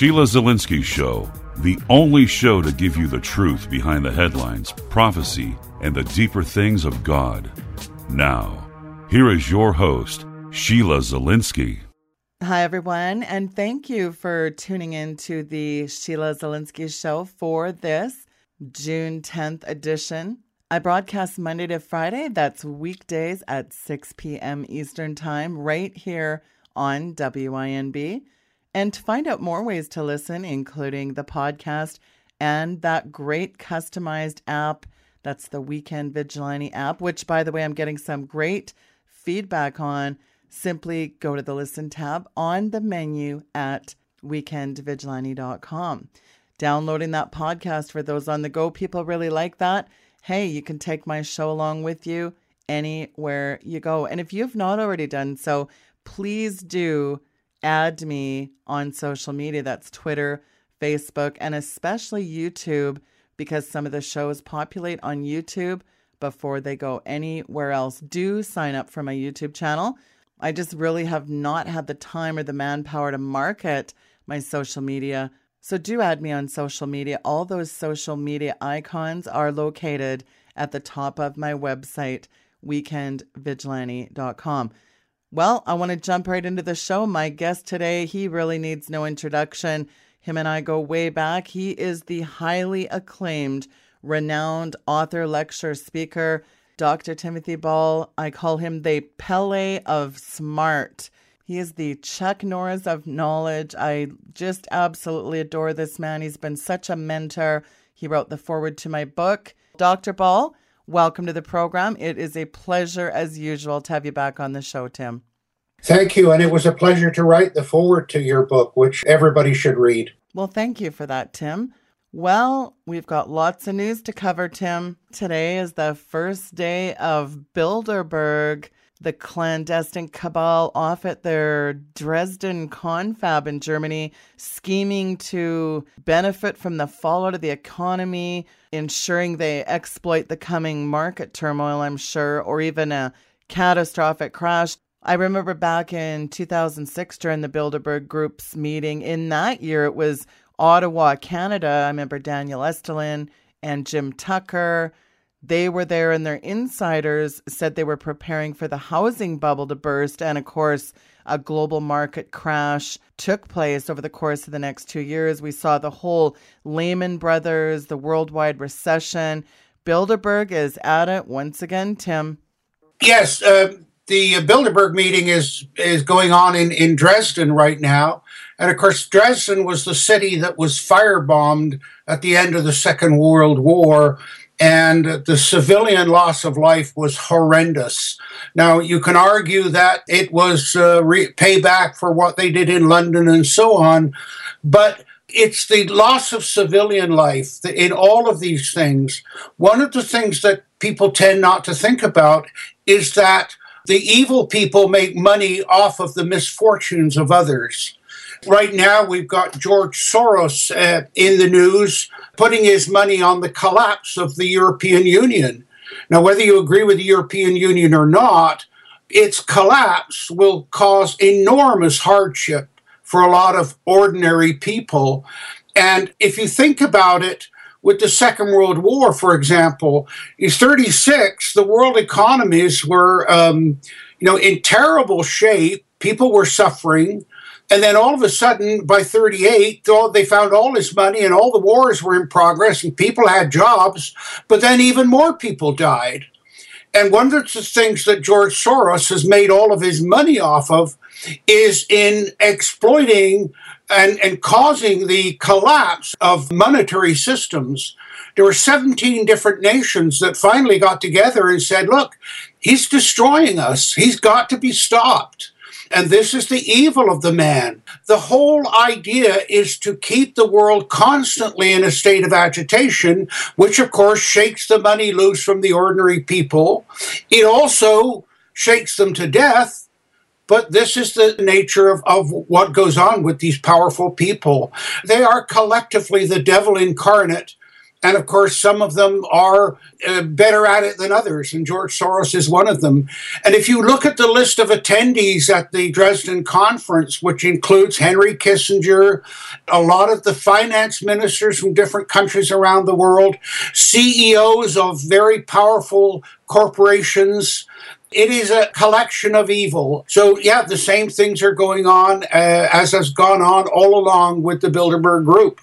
Sheila Zilinsky Show, the only show to give you the truth behind the headlines, prophecy, and the deeper things of God. Now, here is your host, Sheila Zilinsky. Hi, everyone, and thank you for tuning in to the Sheila Zilinsky Show for this June 10th edition. I broadcast Monday to Friday. That's weekdays at 6 p.m. Eastern Time, right here on WINB. And to find out more ways to listen, including the podcast and that great customized app, that's the Weekend Vigilante app, which, by the way, I'm getting some great feedback on. Simply go to the Listen tab on the menu at weekendvigilante.com. Downloading that podcast for those on the go, people really like that. Hey, you can take my show along with you anywhere you go. And if you've not already done so, please do add me on social media. That's Twitter, Facebook, and especially YouTube, because some of the shows populate on YouTube before they go anywhere else. Do sign up for my YouTube channel. I just really have not had the time or the manpower to market my social media. So do add me on social media. All those social media icons are located at the top of my website, weekendvigilante.com. Well, I want to jump right into the show. My guest today, he really needs no introduction. Him and I go way back. He is the highly acclaimed, renowned author, lecturer, speaker, Dr. Timothy Ball. I call him the Pele of Smart. He is the Chuck Norris of knowledge. I just absolutely adore this man. He's been such a mentor. He wrote the foreword to my book. Dr. Ball, welcome to the program. It is a pleasure, as usual, to have you back on the show, Tim. Thank you. And it was a pleasure to write the foreword to your book, which everybody should read. Well, thank you for that, Tim. Well, we've got lots of news to cover, Tim. Today is the first day of Bilderberg, the clandestine cabal off at their Dresden confab in Germany, scheming to benefit from the fallout of the economy, ensuring they exploit the coming market turmoil, I'm sure, or even a catastrophic crash. I remember back in 2006 during the Bilderberg Group's meeting. In that year, it was Ottawa, Canada. I remember Daniel Estulin and Jim Tucker. They were there, and their insiders said they were preparing for the housing bubble to burst. And of course, a global market crash took place over the course of the next two years. We saw the whole Lehman Brothers, the worldwide recession. Bilderberg is at it once again, Tim. Yes, uh, the Bilderberg meeting is is going on in, in Dresden right now. And of course, Dresden was the city that was firebombed at the end of the Second World War. And the civilian loss of life was horrendous. Now, you can argue that it was uh, payback for what they did in London and so on, but it's the loss of civilian life in all of these things. One of the things that people tend not to think about is that the evil people make money off of the misfortunes of others. Right now, we've got George Soros uh, in the news putting his money on the collapse of the European Union. Now, whether you agree with the European Union or not, its collapse will cause enormous hardship for a lot of ordinary people. And if you think about it, with the Second World War, for example, in 36, the world economies were, um, you know, in terrible shape. People were suffering. And then all of a sudden, by 38, they found all this money and all the wars were in progress and people had jobs. But then even more people died. And one of the things that George Soros has made all of his money off of is in exploiting and, and causing the collapse of monetary systems. There were 17 different nations that finally got together and said, look, he's destroying us. He's got to be stopped. And this is the evil of the man. The whole idea is to keep the world constantly in a state of agitation, which of course shakes the money loose from the ordinary people. It also shakes them to death but this is the nature of, of what goes on with these powerful people. They are collectively the devil incarnate. And of course, some of them are uh, better at it than others, and George Soros is one of them. And if you look at the list of attendees at the Dresden conference, which includes Henry Kissinger, a lot of the finance ministers from different countries around the world, CEOs of very powerful corporations, it is a collection of evil. So, yeah, the same things are going on uh, as has gone on all along with the Bilderberg Group.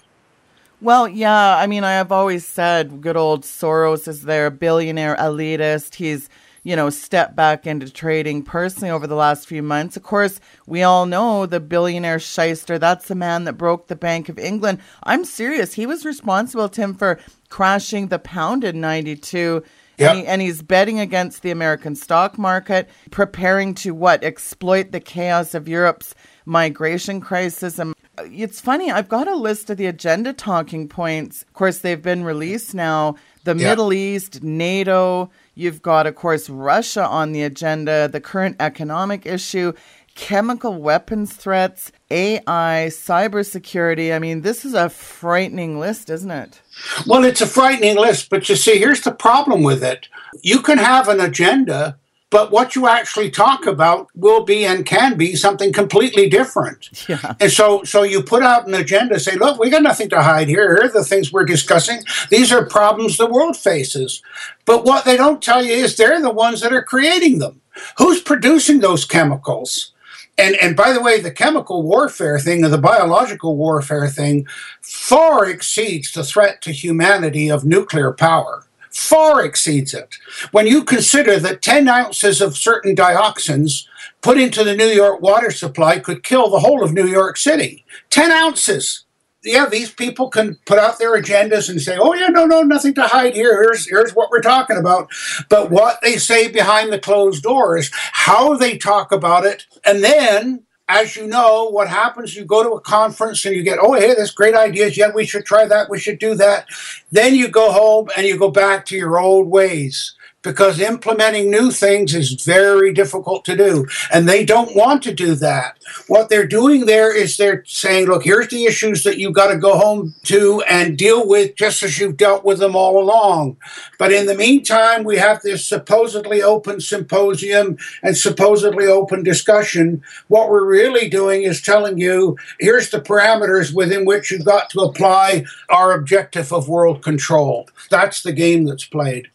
Well, yeah, I mean, I have always said good old Soros is their billionaire elitist. He's, you know, stepped back into trading personally over the last few months. Of course, we all know the billionaire shyster. That's the man that broke the Bank of England. I'm serious. He was responsible, Tim, for crashing the pound in 92. Yep. And, he, and, he's betting against the American stock market, preparing to what? Exploit the chaos of Europe's migration crisis and it's funny, I've got a list of the agenda talking points. Of course, they've been released now. The yeah. Middle East, NATO, you've got, of course, Russia on the agenda, the current economic issue, chemical weapons threats, AI, cybersecurity. I mean, this is a frightening list, isn't it? Well, it's a frightening list, but you see, here's the problem with it. You can have an agenda but what you actually talk about will be and can be something completely different. Yeah. And so so you put out an agenda, say, look, we got nothing to hide here. Here are the things we're discussing. These are problems the world faces. But what they don't tell you is they're the ones that are creating them. Who's producing those chemicals? And, and by the way, the chemical warfare thing or the biological warfare thing far exceeds the threat to humanity of nuclear power far exceeds it. When you consider that 10 ounces of certain dioxins put into the New York water supply could kill the whole of New York City. 10 ounces. Yeah, these people can put out their agendas and say, oh, yeah, no, no, nothing to hide here. Here's, here's what we're talking about. But what they say behind the closed doors, how they talk about it, and then as you know, what happens, you go to a conference and you get, oh, hey, that's great ideas. Yeah, we should try that. We should do that. Then you go home and you go back to your old ways because implementing new things is very difficult to do. And they don't want to do that. What they're doing there is they're saying, look, here's the issues that you've got to go home to and deal with just as you've dealt with them all along. But in the meantime, we have this supposedly open symposium and supposedly open discussion. What we're really doing is telling you here's the parameters within which you've got to apply our objective of world control. That's the game that's played.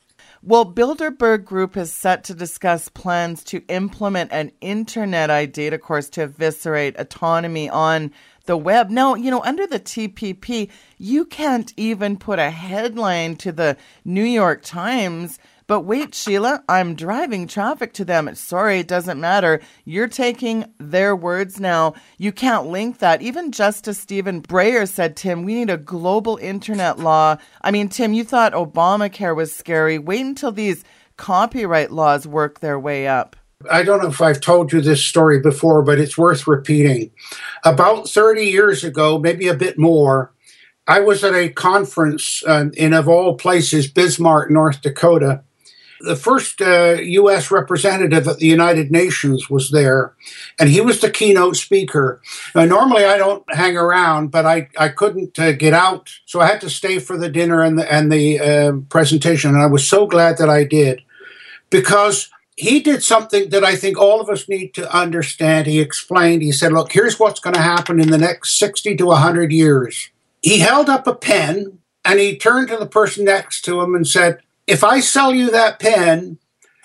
Well, Bilderberg Group is set to discuss plans to implement an internet ID data course to eviscerate autonomy on the web. Now, you know, under the TPP, you can't even put a headline to the New York Times but wait, Sheila, I'm driving traffic to them. Sorry, it doesn't matter. You're taking their words now. You can't link that. Even Justice Stephen Breyer said, Tim, we need a global internet law. I mean, Tim, you thought Obamacare was scary. Wait until these copyright laws work their way up. I don't know if I've told you this story before, but it's worth repeating. About 30 years ago, maybe a bit more, I was at a conference uh, in, of all places, Bismarck, North Dakota the first uh, U.S. representative at the United Nations was there, and he was the keynote speaker. Now, normally, I don't hang around, but I, I couldn't uh, get out, so I had to stay for the dinner and the, and the uh, presentation. And I was so glad that I did because he did something that I think all of us need to understand. He explained, he said, Look, here's what's going to happen in the next 60 to 100 years. He held up a pen and he turned to the person next to him and said, if I sell you that pen,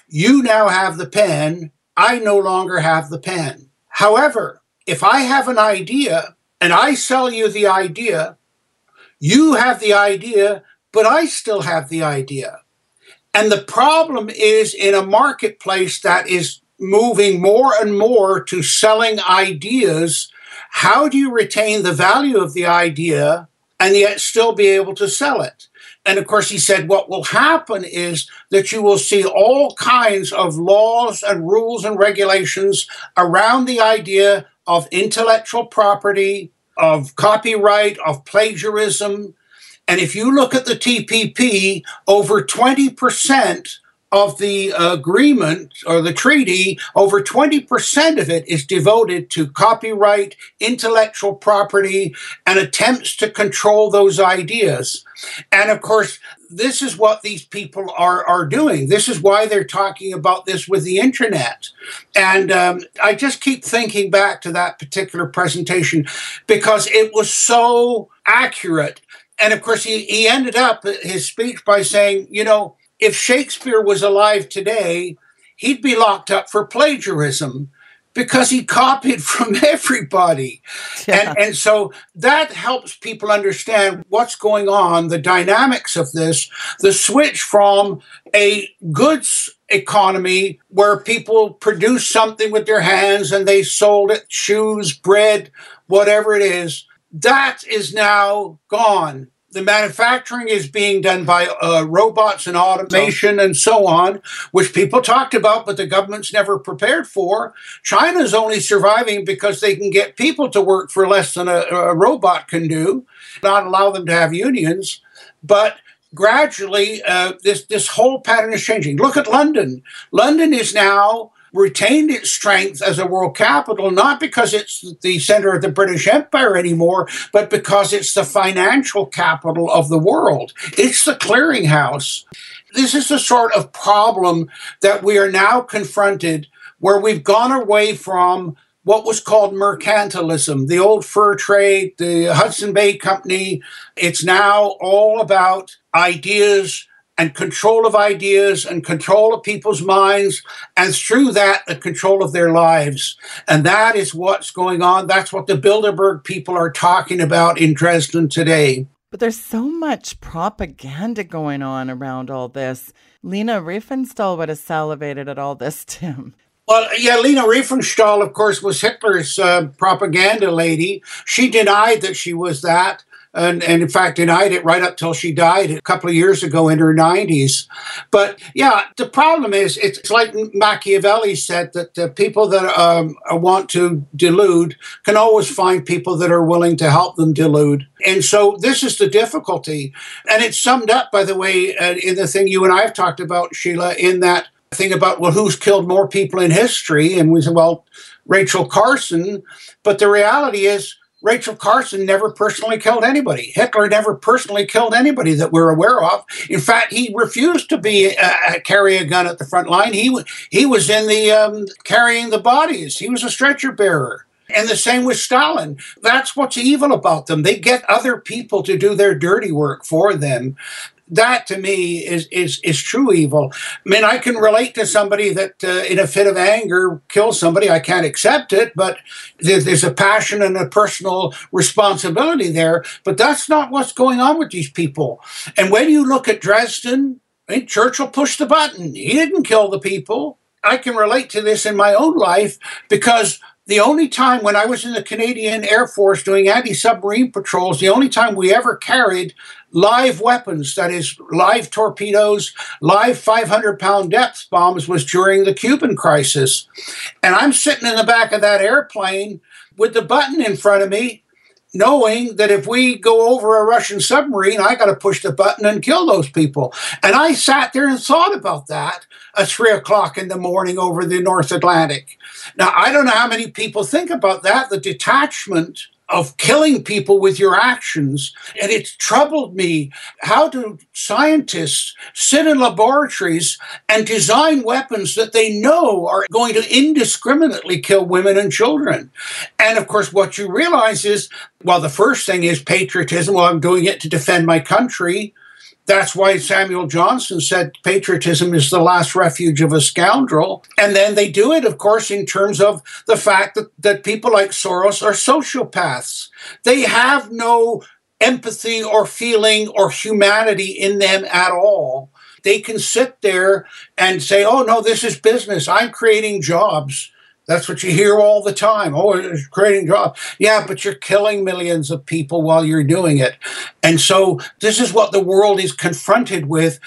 you now have the pen. I no longer have the pen. However, if I have an idea and I sell you the idea, you have the idea, but I still have the idea. And the problem is in a marketplace that is moving more and more to selling ideas, how do you retain the value of the idea and yet still be able to sell it? And of course, he said, what will happen is that you will see all kinds of laws and rules and regulations around the idea of intellectual property, of copyright, of plagiarism. And if you look at the TPP, over 20% of the agreement or the treaty, over 20% of it is devoted to copyright, intellectual property, and attempts to control those ideas. And of course, this is what these people are, are doing. This is why they're talking about this with the internet. And um, I just keep thinking back to that particular presentation because it was so accurate. And of course, he, he ended up his speech by saying, you know, if Shakespeare was alive today, he'd be locked up for plagiarism because he copied from everybody. Yeah. And, and so that helps people understand what's going on, the dynamics of this, the switch from a goods economy where people produce something with their hands and they sold it, shoes, bread, whatever it is, that is now gone the manufacturing is being done by uh, robots and automation and so on, which people talked about, but the government's never prepared for. China's only surviving because they can get people to work for less than a, a robot can do, not allow them to have unions. But gradually, uh, this this whole pattern is changing. Look at London. London is now retained its strength as a world capital, not because it's the center of the British Empire anymore, but because it's the financial capital of the world. It's the clearinghouse. This is the sort of problem that we are now confronted where we've gone away from what was called mercantilism, the old fur trade, the Hudson Bay Company. It's now all about ideas and control of ideas and control of people's minds, and through that, the control of their lives. And that is what's going on. That's what the Bilderberg people are talking about in Dresden today. But there's so much propaganda going on around all this. Leni Riefenstahl would have salivated at all this, Tim. Well, yeah, Leni Riefenstahl, of course, was Hitler's uh, propaganda lady. She denied that she was that and, and in fact denied it right up till she died a couple of years ago in her 90s. But yeah, the problem is it's like Machiavelli said that the people that um, want to delude can always find people that are willing to help them delude. And so this is the difficulty. And it's summed up, by the way, uh, in the thing you and I have talked about, Sheila, in that thing about, well, who's killed more people in history? And we said, well, Rachel Carson. But the reality is, Rachel Carson never personally killed anybody. Hitler never personally killed anybody that we're aware of. In fact, he refused to be uh, uh carry a gun at the front line. He he was in the um, carrying the bodies. He was a stretcher bearer. And the same with Stalin. That's what's evil about them. They get other people to do their dirty work for them that to me is is is true evil. I mean, I can relate to somebody that uh, in a fit of anger kills somebody. I can't accept it, but there's, there's a passion and a personal responsibility there. But that's not what's going on with these people. And when you look at Dresden, I mean, Churchill pushed the button. He didn't kill the people. I can relate to this in my own life because the only time when I was in the Canadian Air Force doing anti submarine patrols, the only time we ever carried live weapons, that is, live torpedoes, live 500 pound depth bombs, was during the Cuban crisis. And I'm sitting in the back of that airplane with the button in front of me, knowing that if we go over a Russian submarine, I got to push the button and kill those people. And I sat there and thought about that at three o'clock in the morning over the North Atlantic. Now, I don't know how many people think about that, the detachment of killing people with your actions. And it's troubled me. How do scientists sit in laboratories and design weapons that they know are going to indiscriminately kill women and children? And of course, what you realize is well, the first thing is patriotism. Well, I'm doing it to defend my country. That's why Samuel Johnson said patriotism is the last refuge of a scoundrel. And then they do it, of course, in terms of the fact that, that people like Soros are sociopaths. They have no empathy or feeling or humanity in them at all. They can sit there and say, oh, no, this is business. I'm creating jobs. That's what you hear all the time. Oh, it's creating jobs. Yeah, but you're killing millions of people while you're doing it. And so this is what the world is confronted with.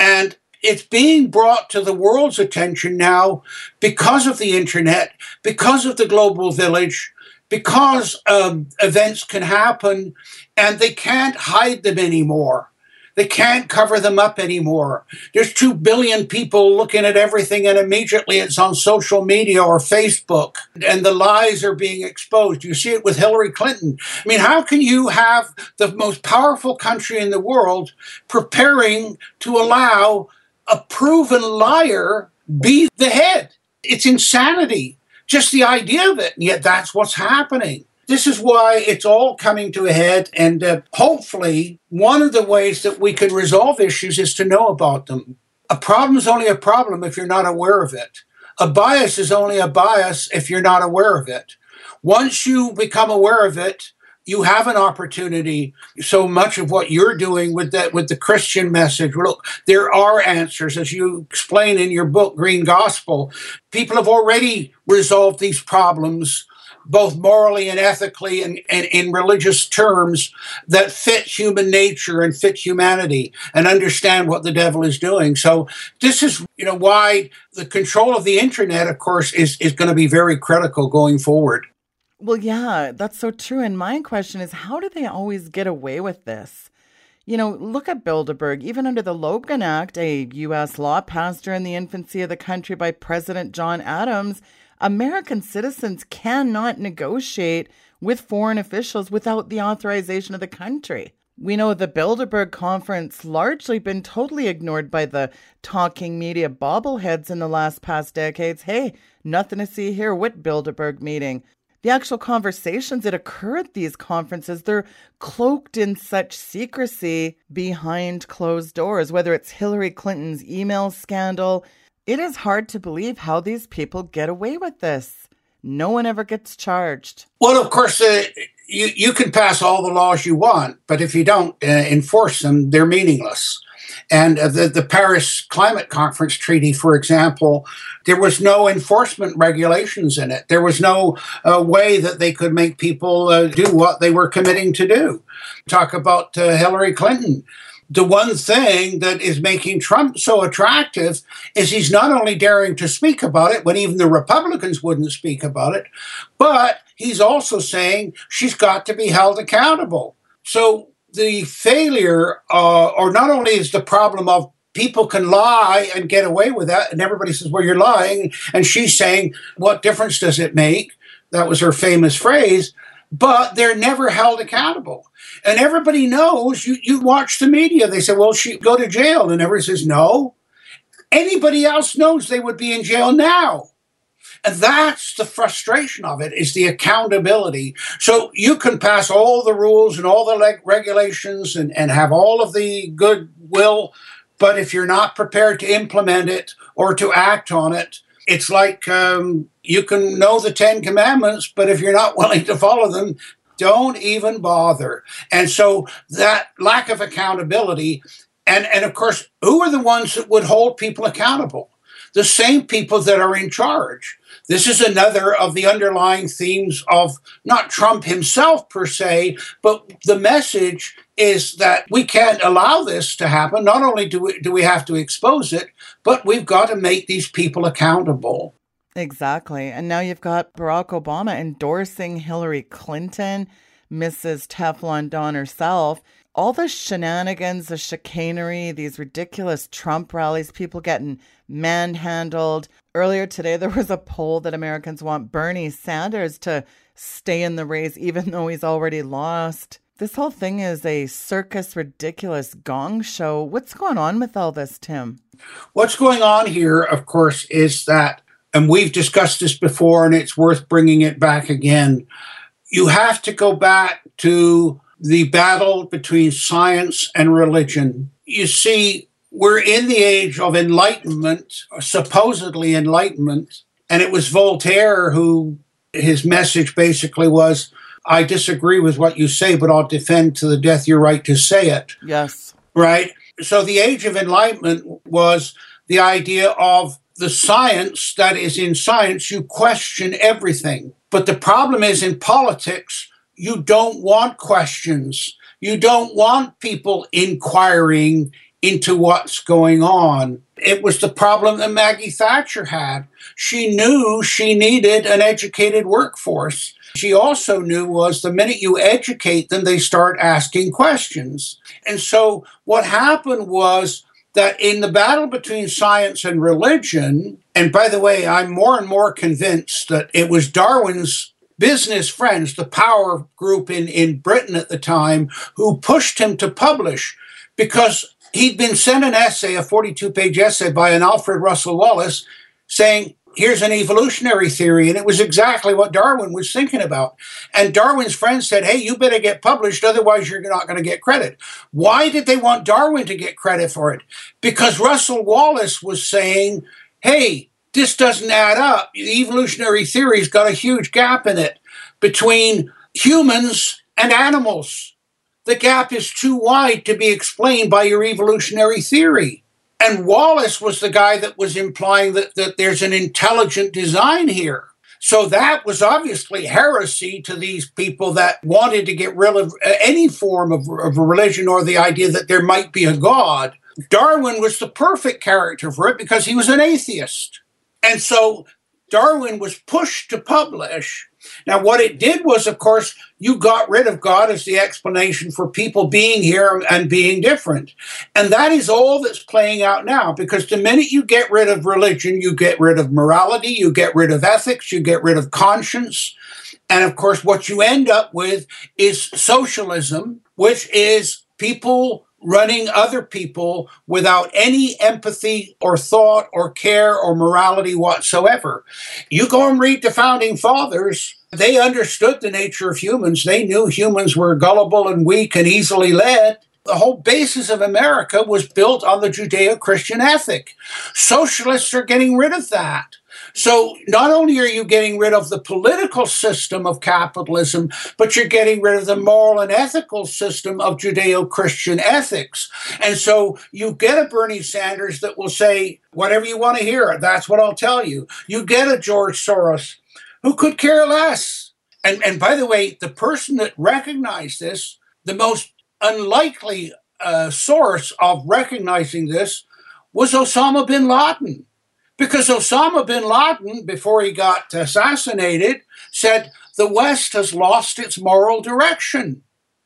And it's being brought to the world's attention now because of the internet, because of the global village, because um, events can happen and they can't hide them anymore. They can't cover them up anymore. There's 2 billion people looking at everything, and immediately it's on social media or Facebook, and the lies are being exposed. You see it with Hillary Clinton. I mean, how can you have the most powerful country in the world preparing to allow a proven liar be the head? It's insanity. Just the idea of it. And yet that's what's happening this is why it's all coming to a head. And uh, hopefully, one of the ways that we can resolve issues is to know about them. A problem is only a problem if you're not aware of it. A bias is only a bias if you're not aware of it. Once you become aware of it, you have an opportunity. So much of what you're doing with that, with the Christian message, look, there are answers, as you explain in your book, Green Gospel. People have already resolved these problems both morally and ethically and, and in religious terms that fit human nature and fit humanity and understand what the devil is doing. So this is, you know, why the control of the internet, of course, is, is going to be very critical going forward. Well, yeah, that's so true. And my question is, how do they always get away with this? You know, look at Bilderberg. Even under the Logan Act, a U.S. law passed during the infancy of the country by President John Adams, American citizens cannot negotiate with foreign officials without the authorization of the country. We know the Bilderberg conference largely been totally ignored by the talking media bobbleheads in the last past decades. Hey, nothing to see here with Bilderberg meeting. The actual conversations that occur at these conferences, they're cloaked in such secrecy behind closed doors, whether it's Hillary Clinton's email scandal, it is hard to believe how these people get away with this. No one ever gets charged. Well, of course, uh, you, you can pass all the laws you want, but if you don't uh, enforce them, they're meaningless. And uh, the, the Paris Climate Conference Treaty, for example, there was no enforcement regulations in it. There was no uh, way that they could make people uh, do what they were committing to do. Talk about uh, Hillary Clinton the one thing that is making Trump so attractive is he's not only daring to speak about it when even the Republicans wouldn't speak about it, but he's also saying she's got to be held accountable. So the failure, uh, or not only is the problem of people can lie and get away with that, and everybody says, well, you're lying, and she's saying, what difference does it make? That was her famous phrase but they're never held accountable. And everybody knows you, you watch the media, they say, well, she go to jail. And everybody says, no. Anybody else knows they would be in jail now. And that's the frustration of it is the accountability. So you can pass all the rules and all the regulations and, and have all of the goodwill, but if you're not prepared to implement it or to act on it, it's like um, you can know the Ten Commandments, but if you're not willing to follow them, don't even bother. And so that lack of accountability, and, and of course, who are the ones that would hold people accountable? The same people that are in charge. This is another of the underlying themes of not Trump himself per se, but the message is that we can't allow this to happen. Not only do we, do we have to expose it, but we've got to make these people accountable. Exactly. And now you've got Barack Obama endorsing Hillary Clinton, Mrs. Teflon Don herself. All the shenanigans, the chicanery, these ridiculous Trump rallies, people getting manhandled. Earlier today, there was a poll that Americans want Bernie Sanders to stay in the race, even though he's already lost. This whole thing is a circus, ridiculous gong show. What's going on with all this, Tim? What's going on here, of course, is that, and we've discussed this before, and it's worth bringing it back again. You have to go back to the battle between science and religion. You see, we're in the age of enlightenment, supposedly enlightenment, and it was Voltaire who his message basically was I disagree with what you say, but I'll defend to the death your right to say it. Yes. Right? So the age of enlightenment was the idea of the science that is in science, you question everything. But the problem is in politics, you don't want questions. You don't want people inquiring into what's going on. It was the problem that Maggie Thatcher had. She knew she needed an educated workforce. she also knew was the minute you educate them, they start asking questions. And so what happened was that in the battle between science and religion, and by the way, I'm more and more convinced that it was Darwin's business friends, the power group in, in Britain at the time, who pushed him to publish because he'd been sent an essay, a 42 page essay by an Alfred Russel Wallace, saying, Here's an evolutionary theory. And it was exactly what Darwin was thinking about. And Darwin's friends said, Hey, you better get published, otherwise, you're not going to get credit. Why did they want Darwin to get credit for it? Because Russel Wallace was saying, Hey, this doesn't add up. The evolutionary theory's got a huge gap in it between humans and animals. The gap is too wide to be explained by your evolutionary theory. And Wallace was the guy that was implying that, that there's an intelligent design here. So that was obviously heresy to these people that wanted to get rid of uh, any form of, of religion or the idea that there might be a God. Darwin was the perfect character for it because he was an atheist. And so Darwin was pushed to publish. Now, what it did was, of course, you got rid of God as the explanation for people being here and being different. And that is all that's playing out now because the minute you get rid of religion, you get rid of morality, you get rid of ethics, you get rid of conscience. And of course, what you end up with is socialism, which is people running other people without any empathy or thought or care or morality whatsoever. You go and read the founding fathers, they understood the nature of humans. They knew humans were gullible and weak and easily led. The whole basis of America was built on the Judeo Christian ethic. Socialists are getting rid of that. So not only are you getting rid of the political system of capitalism, but you're getting rid of the moral and ethical system of Judeo Christian ethics. And so you get a Bernie Sanders that will say, whatever you want to hear, that's what I'll tell you. You get a George Soros who could care less. And, and by the way, the person that recognized this, the most unlikely uh, source of recognizing this was Osama bin Laden. Because Osama bin Laden, before he got assassinated, said the West has lost its moral direction.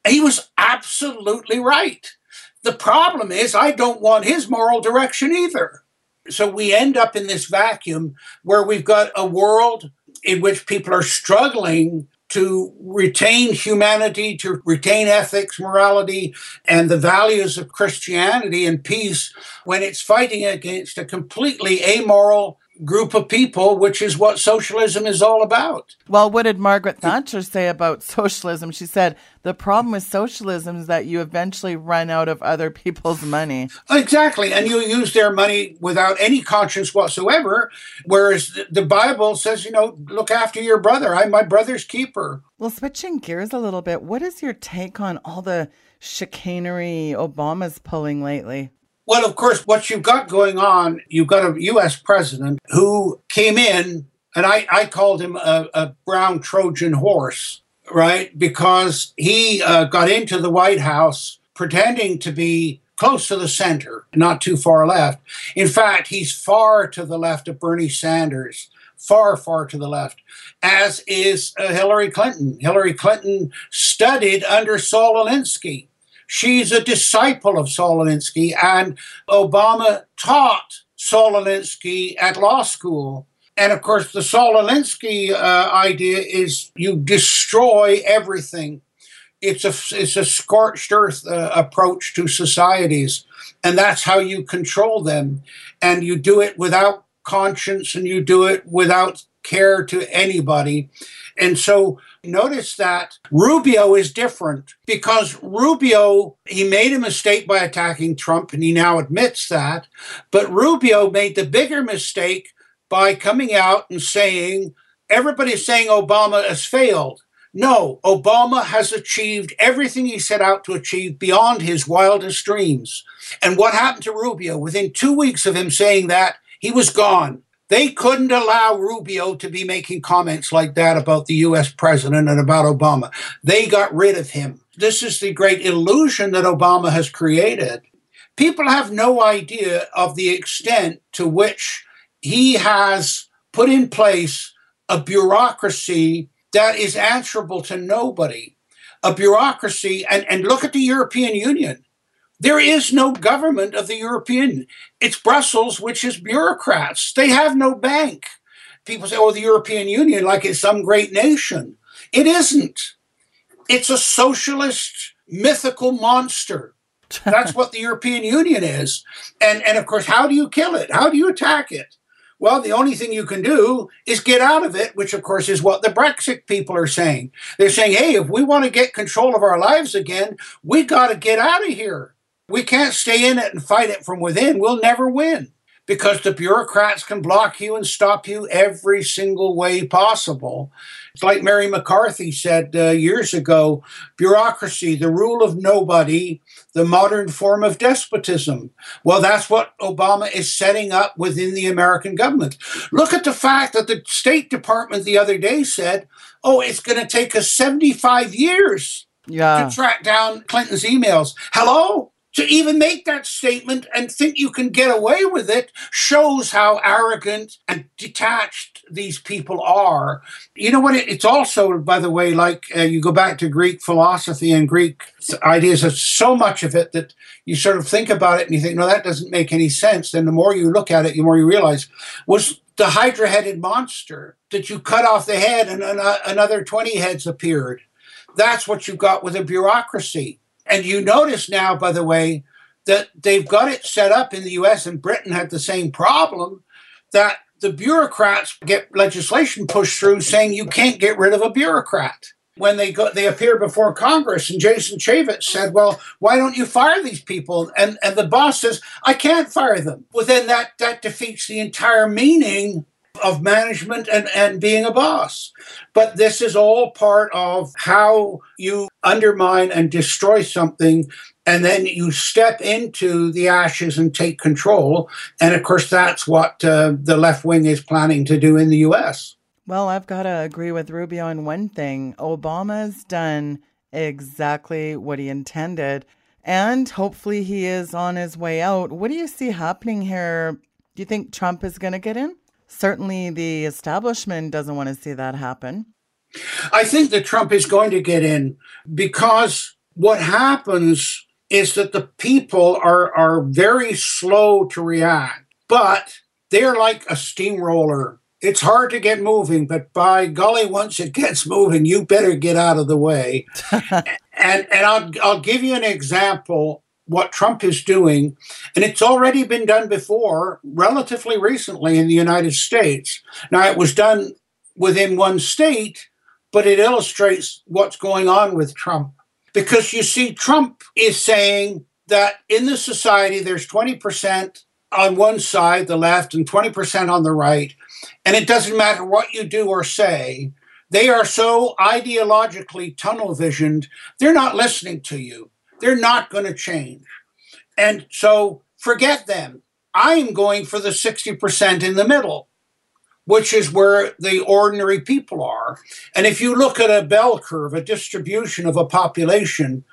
He was absolutely right. The problem is, I don't want his moral direction either. So we end up in this vacuum where we've got a world in which people are struggling to retain humanity, to retain ethics, morality, and the values of Christianity and peace when it's fighting against a completely amoral group of people, which is what socialism is all about. Well, what did Margaret Thatcher say about socialism? She said the problem with socialism is that you eventually run out of other people's money. Exactly. And you use their money without any conscience whatsoever. Whereas the Bible says, you know, look after your brother. I'm my brother's keeper. Well, switching gears a little bit, what is your take on all the chicanery Obama's pulling lately? Well, of course, what you've got going on, you've got a U.S. president who came in, and I, I called him a, a brown Trojan horse, right? Because he uh, got into the White House pretending to be close to the center, not too far left. In fact, he's far to the left of Bernie Sanders, far, far to the left, as is uh, Hillary Clinton. Hillary Clinton studied under Saul Alinsky She's a disciple of Saul Alinsky, and Obama taught Saul Alinsky at law school. And of course, the Saul Alinsky uh, idea is you destroy everything. It's a it's a scorched earth uh, approach to societies, and that's how you control them. And you do it without conscience, and you do it without care to anybody. And so notice that Rubio is different because Rubio, he made a mistake by attacking Trump and he now admits that. But Rubio made the bigger mistake by coming out and saying, everybody's saying Obama has failed. No, Obama has achieved everything he set out to achieve beyond his wildest dreams. And what happened to Rubio? Within two weeks of him saying that, he was gone. They couldn't allow Rubio to be making comments like that about the US president and about Obama. They got rid of him. This is the great illusion that Obama has created. People have no idea of the extent to which he has put in place a bureaucracy that is answerable to nobody, a bureaucracy, and, and look at the European Union. There is no government of the European. It's Brussels, which is bureaucrats. They have no bank. People say, oh, the European Union, like it's some great nation. It isn't. It's a socialist mythical monster. That's what the European Union is. And, and of course, how do you kill it? How do you attack it? Well, the only thing you can do is get out of it, which of course is what the Brexit people are saying. They're saying, hey, if we want to get control of our lives again, we got to get out of here. We can't stay in it and fight it from within. We'll never win because the bureaucrats can block you and stop you every single way possible. It's like Mary McCarthy said uh, years ago bureaucracy, the rule of nobody, the modern form of despotism. Well, that's what Obama is setting up within the American government. Look at the fact that the State Department the other day said, oh, it's going to take us 75 years yeah. to track down Clinton's emails. Hello? To even make that statement and think you can get away with it shows how arrogant and detached these people are. You know what? It's also, by the way, like uh, you go back to Greek philosophy and Greek ideas, there's so much of it that you sort of think about it and you think, no, that doesn't make any sense. Then the more you look at it, the more you realize was the hydra headed monster that you cut off the head and another 20 heads appeared. That's what you got with a bureaucracy and you notice now, by the way, that they've got it set up in the US and Britain had the same problem that the bureaucrats get legislation pushed through saying you can't get rid of a bureaucrat. When they go, they appear before Congress, and Jason Chaffetz said, "Well, why don't you fire these people?" And and the boss says, "I can't fire them." Well, then that that defeats the entire meaning of management and, and being a boss. But this is all part of how you undermine and destroy something. And then you step into the ashes and take control. And of course, that's what uh, the left wing is planning to do in the US. Well, I've got to agree with Rubio on one thing. Obama's done exactly what he intended. And hopefully he is on his way out. What do you see happening here? Do you think Trump is going to get in? Certainly the establishment doesn't want to see that happen. I think that Trump is going to get in because what happens is that the people are, are very slow to react, but they're like a steamroller. It's hard to get moving, but by golly, once it gets moving, you better get out of the way. and and I'll, I'll give you an example what Trump is doing, and it's already been done before, relatively recently in the United States. Now, it was done within one state, but it illustrates what's going on with Trump. Because you see, Trump is saying that in the society, there's 20% on one side, the left, and 20% on the right. And it doesn't matter what you do or say, they are so ideologically tunnel visioned, they're not listening to you. They're not going to change. And so forget them. I'm going for the 60% in the middle, which is where the ordinary people are. And if you look at a bell curve, a distribution of a population,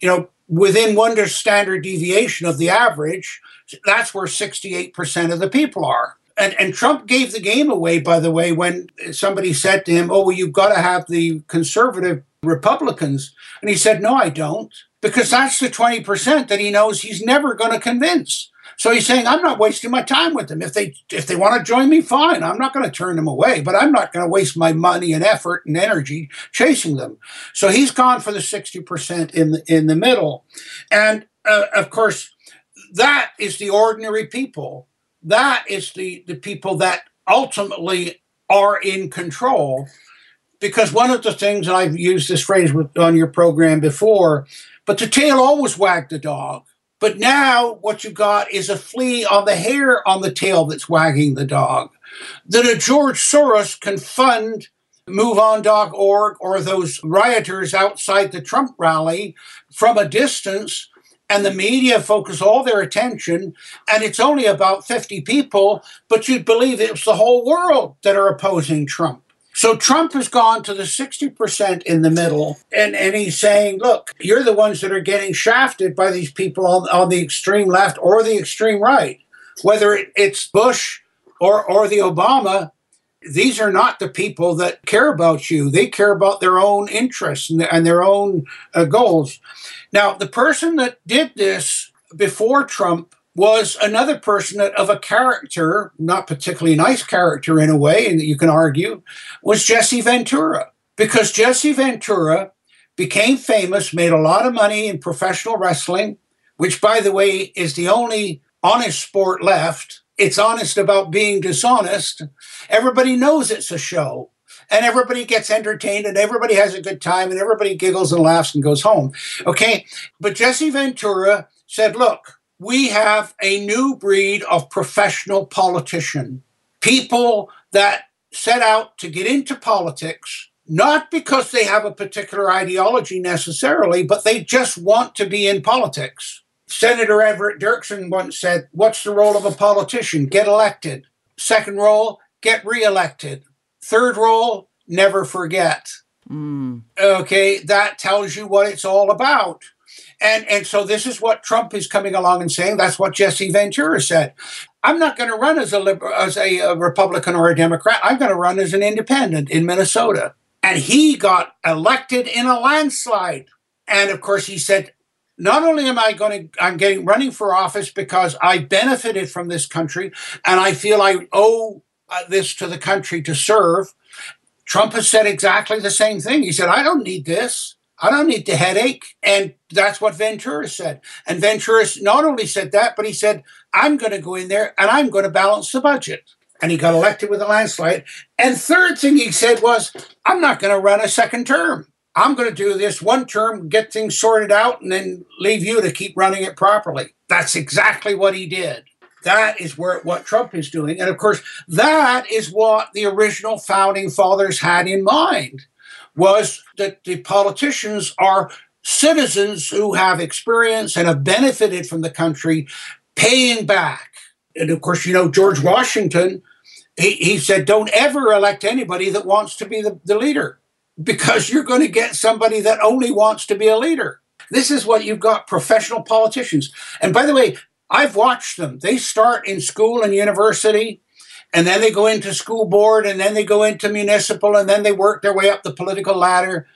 you know, within one standard deviation of the average, that's where 68% of the people are. And, and Trump gave the game away, by the way, when somebody said to him, Oh, well, you've got to have the conservative Republicans. And he said, No, I don't because that's the 20% that he knows he's never going to convince. So he's saying, I'm not wasting my time with them. If they if they want to join me, fine. I'm not going to turn them away, but I'm not going to waste my money and effort and energy chasing them. So he's gone for the 60% in the, in the middle. And uh, of course, that is the ordinary people. That is the, the people that ultimately are in control. Because one of the things, and I've used this phrase with, on your program before, but the tail always wagged the dog. But now what you got is a flea on the hair on the tail that's wagging the dog. That a George Soros can fund MoveOn.org or those rioters outside the Trump rally from a distance, and the media focus all their attention, and it's only about 50 people, but you'd believe it's the whole world that are opposing Trump. So Trump has gone to the 60% in the middle, and, and he's saying, look, you're the ones that are getting shafted by these people on, on the extreme left or the extreme right. Whether it's Bush or, or the Obama, these are not the people that care about you. They care about their own interests and, and their own uh, goals. Now, the person that did this before Trump was another person of a character, not particularly nice character in a way, and you can argue, was Jesse Ventura. Because Jesse Ventura became famous, made a lot of money in professional wrestling, which, by the way, is the only honest sport left. It's honest about being dishonest. Everybody knows it's a show and everybody gets entertained and everybody has a good time and everybody giggles and laughs and goes home. Okay. But Jesse Ventura said, look, we have a new breed of professional politician, people that set out to get into politics, not because they have a particular ideology necessarily, but they just want to be in politics. Senator Everett Dirksen once said, What's the role of a politician? Get elected. Second role, get reelected. Third role, never forget. Mm. Okay, that tells you what it's all about. And and so this is what Trump is coming along and saying. That's what Jesse Ventura said. I'm not going to run as a as a, a Republican or a Democrat. I'm going to run as an independent in Minnesota. And he got elected in a landslide. And of course, he said, not only am I going to, I'm getting running for office because I benefited from this country and I feel I owe uh, this to the country to serve. Trump has said exactly the same thing. He said, I don't need this. I don't need the headache. And that's what Ventura said. And Ventura not only said that, but he said, I'm going to go in there and I'm going to balance the budget. And he got elected with a landslide. And third thing he said was, I'm not going to run a second term. I'm going to do this one term, get things sorted out, and then leave you to keep running it properly. That's exactly what he did. That is where what Trump is doing. And of course, that is what the original founding fathers had in mind was that the politicians are citizens who have experience and have benefited from the country paying back. And of course, you know, George Washington, he, he said, don't ever elect anybody that wants to be the, the leader because you're going to get somebody that only wants to be a leader. This is what you've got professional politicians. And by the way, I've watched them. They start in school and university, and then they go into school board, and then they go into municipal, and then they work their way up the political ladder.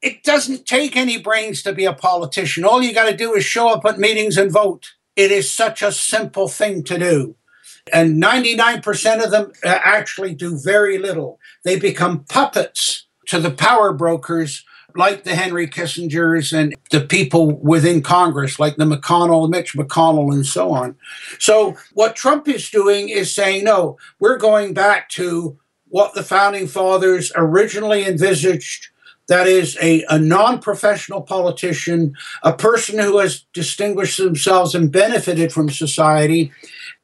It doesn't take any brains to be a politician. All you got to do is show up at meetings and vote. It is such a simple thing to do. And 99% of them uh, actually do very little. They become puppets to the power brokers like the Henry Kissingers and the people within Congress, like the McConnell, Mitch McConnell, and so on. So, what Trump is doing is saying, no, we're going back to what the founding fathers originally envisaged. That is a, a non professional politician, a person who has distinguished themselves and benefited from society,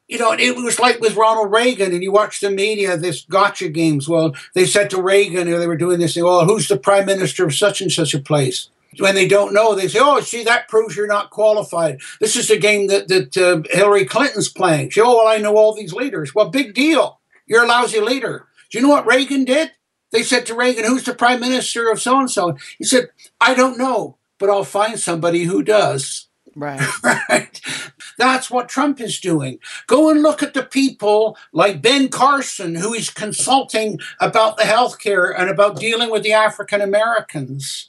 you know, it was like with Ronald Reagan, and you watch the media, this gotcha games. Well, they said to Reagan, or they were doing this thing, well, who's the prime minister of such and such a place? When they don't know, they say, oh, see, that proves you're not qualified. This is the game that, that uh, Hillary Clinton's playing. She, oh, well, I know all these leaders. Well, big deal. You're a lousy leader. Do you know what Reagan did? They said to Reagan, who's the prime minister of so and so? He said, I don't know, but I'll find somebody who does. Right. right. That's what Trump is doing. Go and look at the people like Ben Carson, who is consulting about the health care and about dealing with the African Americans.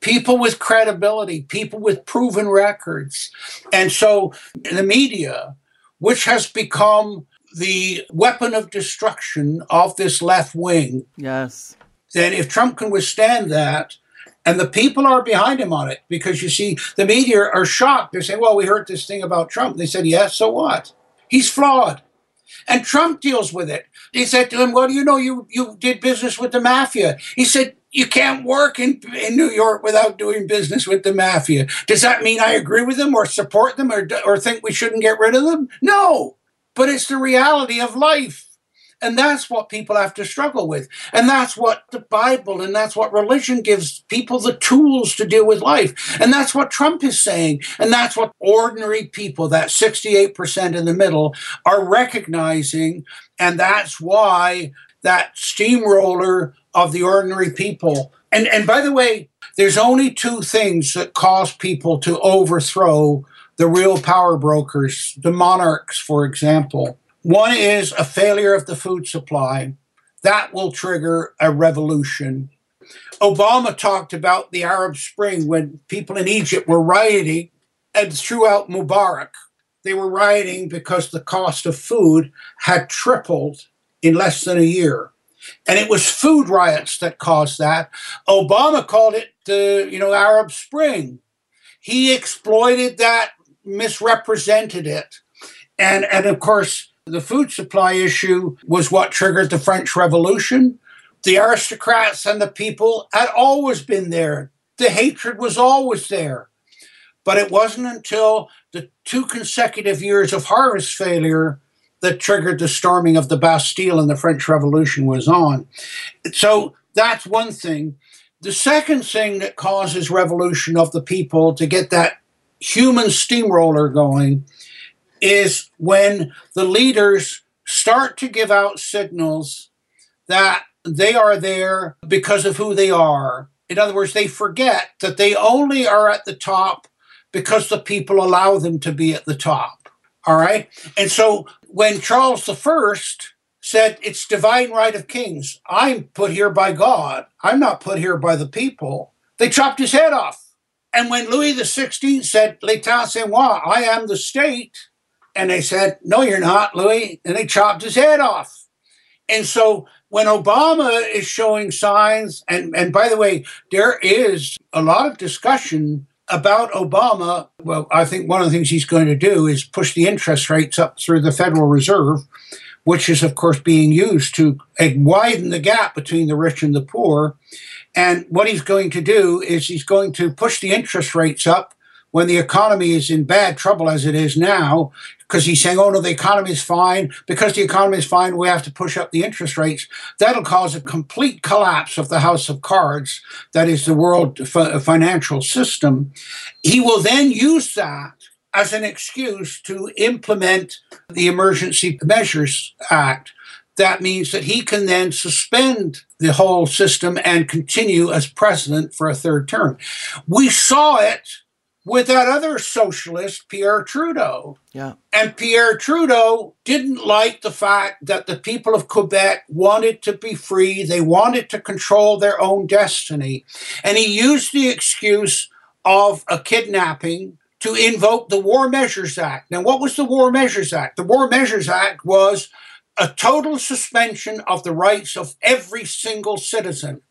People with credibility, people with proven records. And so the media, which has become the weapon of destruction of this left wing. Yes. Then if Trump can withstand that, and the people are behind him on it because you see, the media are shocked. They're saying, well, we heard this thing about Trump. They said, yes, yeah, so what? He's flawed. And Trump deals with it. They said to him, well, you know, you, you did business with the mafia. He said, you can't work in, in New York without doing business with the mafia. Does that mean I agree with them or support them or, or think we shouldn't get rid of them? No, but it's the reality of life. And that's what people have to struggle with. And that's what the Bible and that's what religion gives people the tools to deal with life. And that's what Trump is saying. And that's what ordinary people, that 68% in the middle, are recognizing. And that's why that steamroller of the ordinary people. And, and by the way, there's only two things that cause people to overthrow the real power brokers, the monarchs, for example. One is a failure of the food supply. that will trigger a revolution. Obama talked about the Arab Spring when people in Egypt were rioting and throughout Mubarak. They were rioting because the cost of food had tripled in less than a year. And it was food riots that caused that. Obama called it the, you know, Arab Spring. He exploited that, misrepresented it. And and of course, the food supply issue was what triggered the French Revolution. The aristocrats and the people had always been there. The hatred was always there. But it wasn't until the two consecutive years of harvest failure that triggered the storming of the Bastille and the French Revolution was on. So that's one thing. The second thing that causes revolution of the people to get that human steamroller going is when the leaders start to give out signals that they are there because of who they are. In other words, they forget that they only are at the top because the people allow them to be at the top. All right. And so when Charles I said, It's divine right of kings, I'm put here by God, I'm not put here by the people, they chopped his head off. And when Louis XVI said, L'état c'est moi, I am the state, and they said, No, you're not, Louis, and they chopped his head off. And so when Obama is showing signs, and, and by the way, there is a lot of discussion about Obama, well, I think one of the things he's going to do is push the interest rates up through the Federal Reserve, which is, of course, being used to eh, widen the gap between the rich and the poor. And what he's going to do is he's going to push the interest rates up when the economy is in bad trouble as it is now, because he's saying, oh no, the economy is fine. Because the economy is fine, we have to push up the interest rates. That'll cause a complete collapse of the house of cards, that is the world uh, financial system. He will then use that as an excuse to implement the Emergency Measures Act. That means that he can then suspend the whole system and continue as president for a third term. We saw it with that other socialist, Pierre Trudeau. Yeah. And Pierre Trudeau didn't like the fact that the people of Quebec wanted to be free, they wanted to control their own destiny. And he used the excuse of a kidnapping to invoke the War Measures Act. Now, what was the War Measures Act? The War Measures Act was a total suspension of the rights of every single citizen.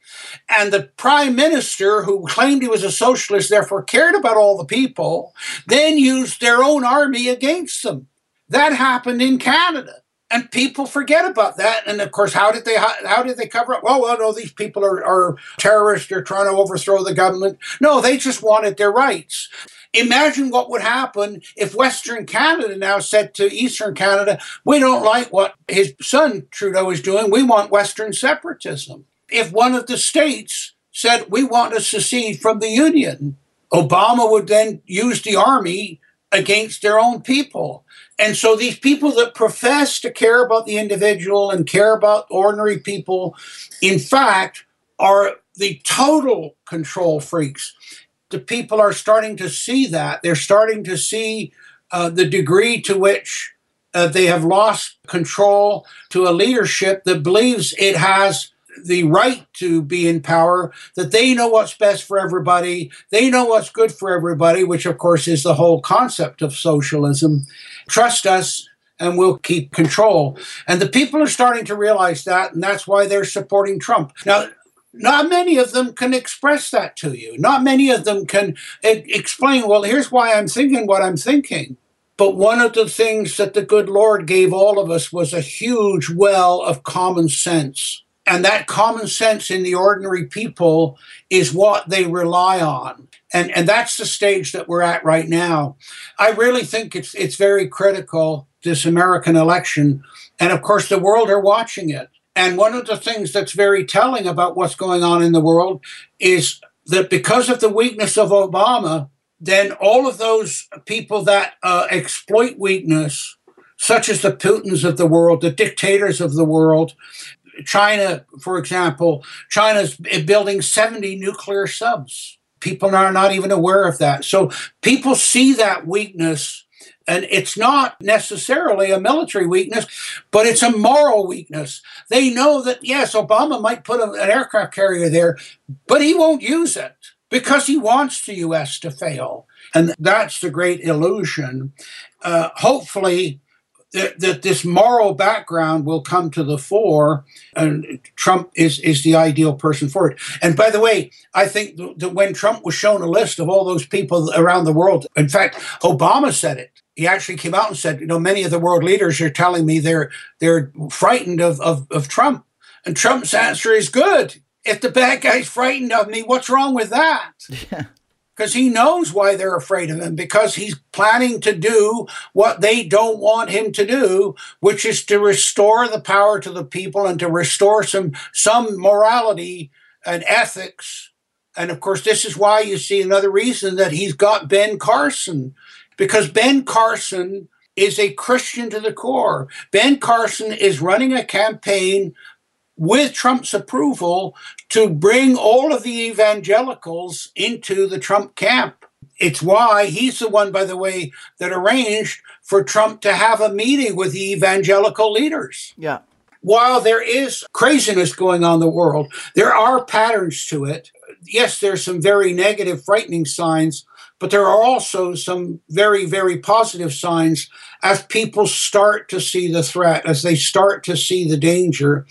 And the prime minister, who claimed he was a socialist, therefore cared about all the people, then used their own army against them. That happened in Canada. And people forget about that. And of course, how did they how, did they cover up? Well, well, no, these people are, are terrorists. They're trying to overthrow the government. No, they just wanted their rights. Imagine what would happen if Western Canada now said to Eastern Canada, we don't like what his son Trudeau is doing. We want Western separatism. If one of the states said, we want to secede from the Union, Obama would then use the army against their own people. And so these people that profess to care about the individual and care about ordinary people, in fact, are the total control freaks the people are starting to see that. They're starting to see uh, the degree to which uh, they have lost control to a leadership that believes it has the right to be in power, that they know what's best for everybody, they know what's good for everybody, which of course is the whole concept of socialism. Trust us and we'll keep control. And the people are starting to realize that, and that's why they're supporting Trump. Now, not many of them can express that to you. Not many of them can explain, well, here's why I'm thinking what I'm thinking. But one of the things that the good Lord gave all of us was a huge well of common sense. And that common sense in the ordinary people is what they rely on. And, and that's the stage that we're at right now. I really think it's, it's very critical, this American election. And of course, the world are watching it. And one of the things that's very telling about what's going on in the world is that because of the weakness of Obama, then all of those people that uh, exploit weakness, such as the Putins of the world, the dictators of the world, China, for example, China's building 70 nuclear subs. People are not even aware of that. So people see that weakness And it's not necessarily a military weakness, but it's a moral weakness. They know that, yes, Obama might put an aircraft carrier there, but he won't use it because he wants the U.S. to fail. And that's the great illusion. Uh, hopefully, that, that this moral background will come to the fore, and Trump is, is the ideal person for it. And by the way, I think that when Trump was shown a list of all those people around the world, in fact, Obama said it. He actually came out and said, you know, many of the world leaders are telling me they're they're frightened of, of, of Trump. And Trump's answer is good. If the bad guy's frightened of me, what's wrong with that? Yeah because he knows why they're afraid of him because he's planning to do what they don't want him to do which is to restore the power to the people and to restore some some morality and ethics and of course this is why you see another reason that he's got Ben Carson because Ben Carson is a Christian to the core. Ben Carson is running a campaign with Trump's approval to bring all of the evangelicals into the Trump camp. It's why he's the one, by the way, that arranged for Trump to have a meeting with the evangelical leaders. Yeah. While there is craziness going on in the world, there are patterns to it. Yes, there's some very negative, frightening signs, but there are also some very, very positive signs as people start to see the threat, as they start to see the danger,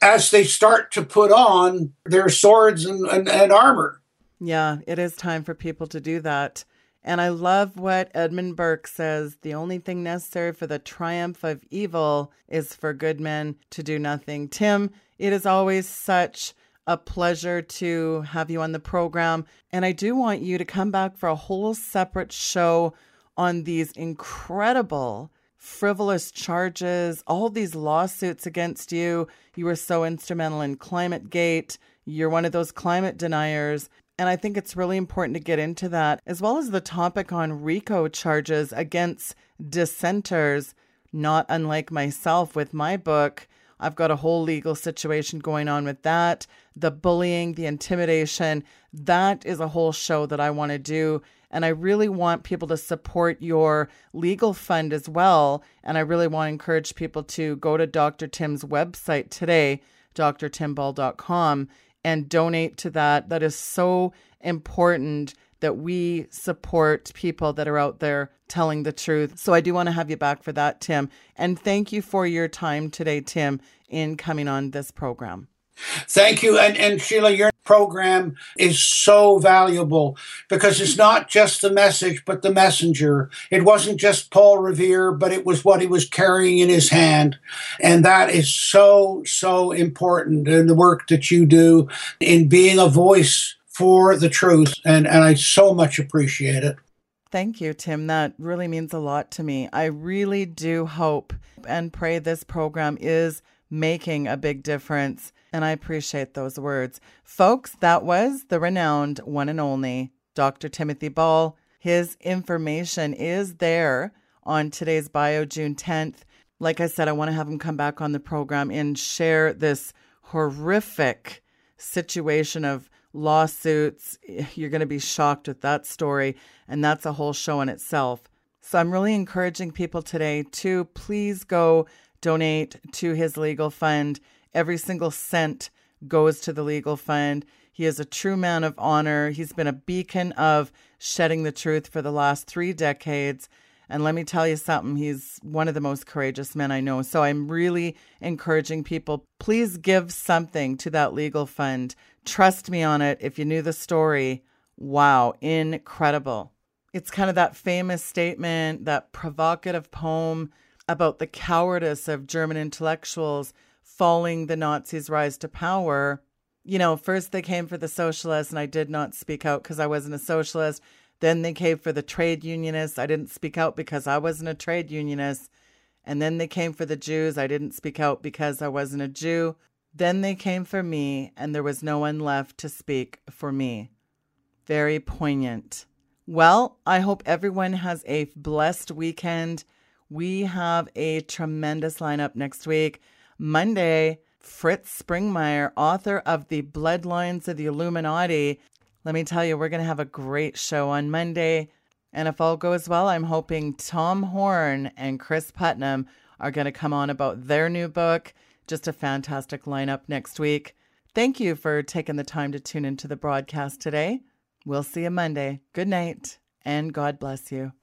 as they start to put on their swords and, and, and armor. Yeah, it is time for people to do that. And I love what Edmund Burke says the only thing necessary for the triumph of evil is for good men to do nothing. Tim, it is always such a pleasure to have you on the program. And I do want you to come back for a whole separate show on these incredible frivolous charges, all these lawsuits against you. You were so instrumental in Climate Gate. You're one of those climate deniers. And I think it's really important to get into that, as well as the topic on RICO charges against dissenters, not unlike myself with my book. I've got a whole legal situation going on with that. The bullying, the intimidation, that is a whole show that I want to do. And I really want people to support your legal fund as well. And I really want to encourage people to go to Dr. Tim's website today, drtimball.com, and donate to that. That is so important that we support people that are out there telling the truth. So I do want to have you back for that, Tim. And thank you for your time today, Tim, in coming on this program. Thank you. And, and Sheila, your program is so valuable because it's not just the message, but the messenger. It wasn't just Paul Revere, but it was what he was carrying in his hand. And that is so, so important in the work that you do in being a voice for the truth. And, and I so much appreciate it. Thank you, Tim. That really means a lot to me. I really do hope and pray this program is making a big difference. And I appreciate those words. Folks, that was the renowned one and only Dr. Timothy Ball. His information is there on today's bio, June 10th. Like I said, I want to have him come back on the program and share this horrific situation of lawsuits. Eh, you're going to be shocked with that story, and that's a whole show in itself. So I'm really encouraging people today to please go donate to his legal fund. Every single cent goes to the legal fund. He is a true man of honor. He's been a beacon of shedding the truth for the last three decades. And let me tell you something, he's one of the most courageous men I know. So I'm really encouraging people please give something to that legal fund. Trust me on it. If you knew the story, wow, incredible. It's kind of that famous statement, that provocative poem about the cowardice of German intellectuals following the Nazis' rise to power. You know, first they came for the socialists, and I did not speak out because I wasn't a socialist. Then they came for the trade unionists. I didn't speak out because I wasn't a trade unionist. And then they came for the Jews. I didn't speak out because I wasn't a Jew. Then they came for me, and there was no one left to speak for me. Very poignant. Well, I hope everyone has a blessed weekend. We have a tremendous lineup next week. Monday, Fritz Springmeier, author of The Bloodlines of the Illuminati. Let me tell you, we're going to have a great show on Monday. And if all goes well, I'm hoping Tom Horn and Cris Putnam are going to come on about their new book. Just a fantastic lineup next week. Thank you for taking the time to tune into the broadcast today. We'll see you Monday. Good night, and God bless you.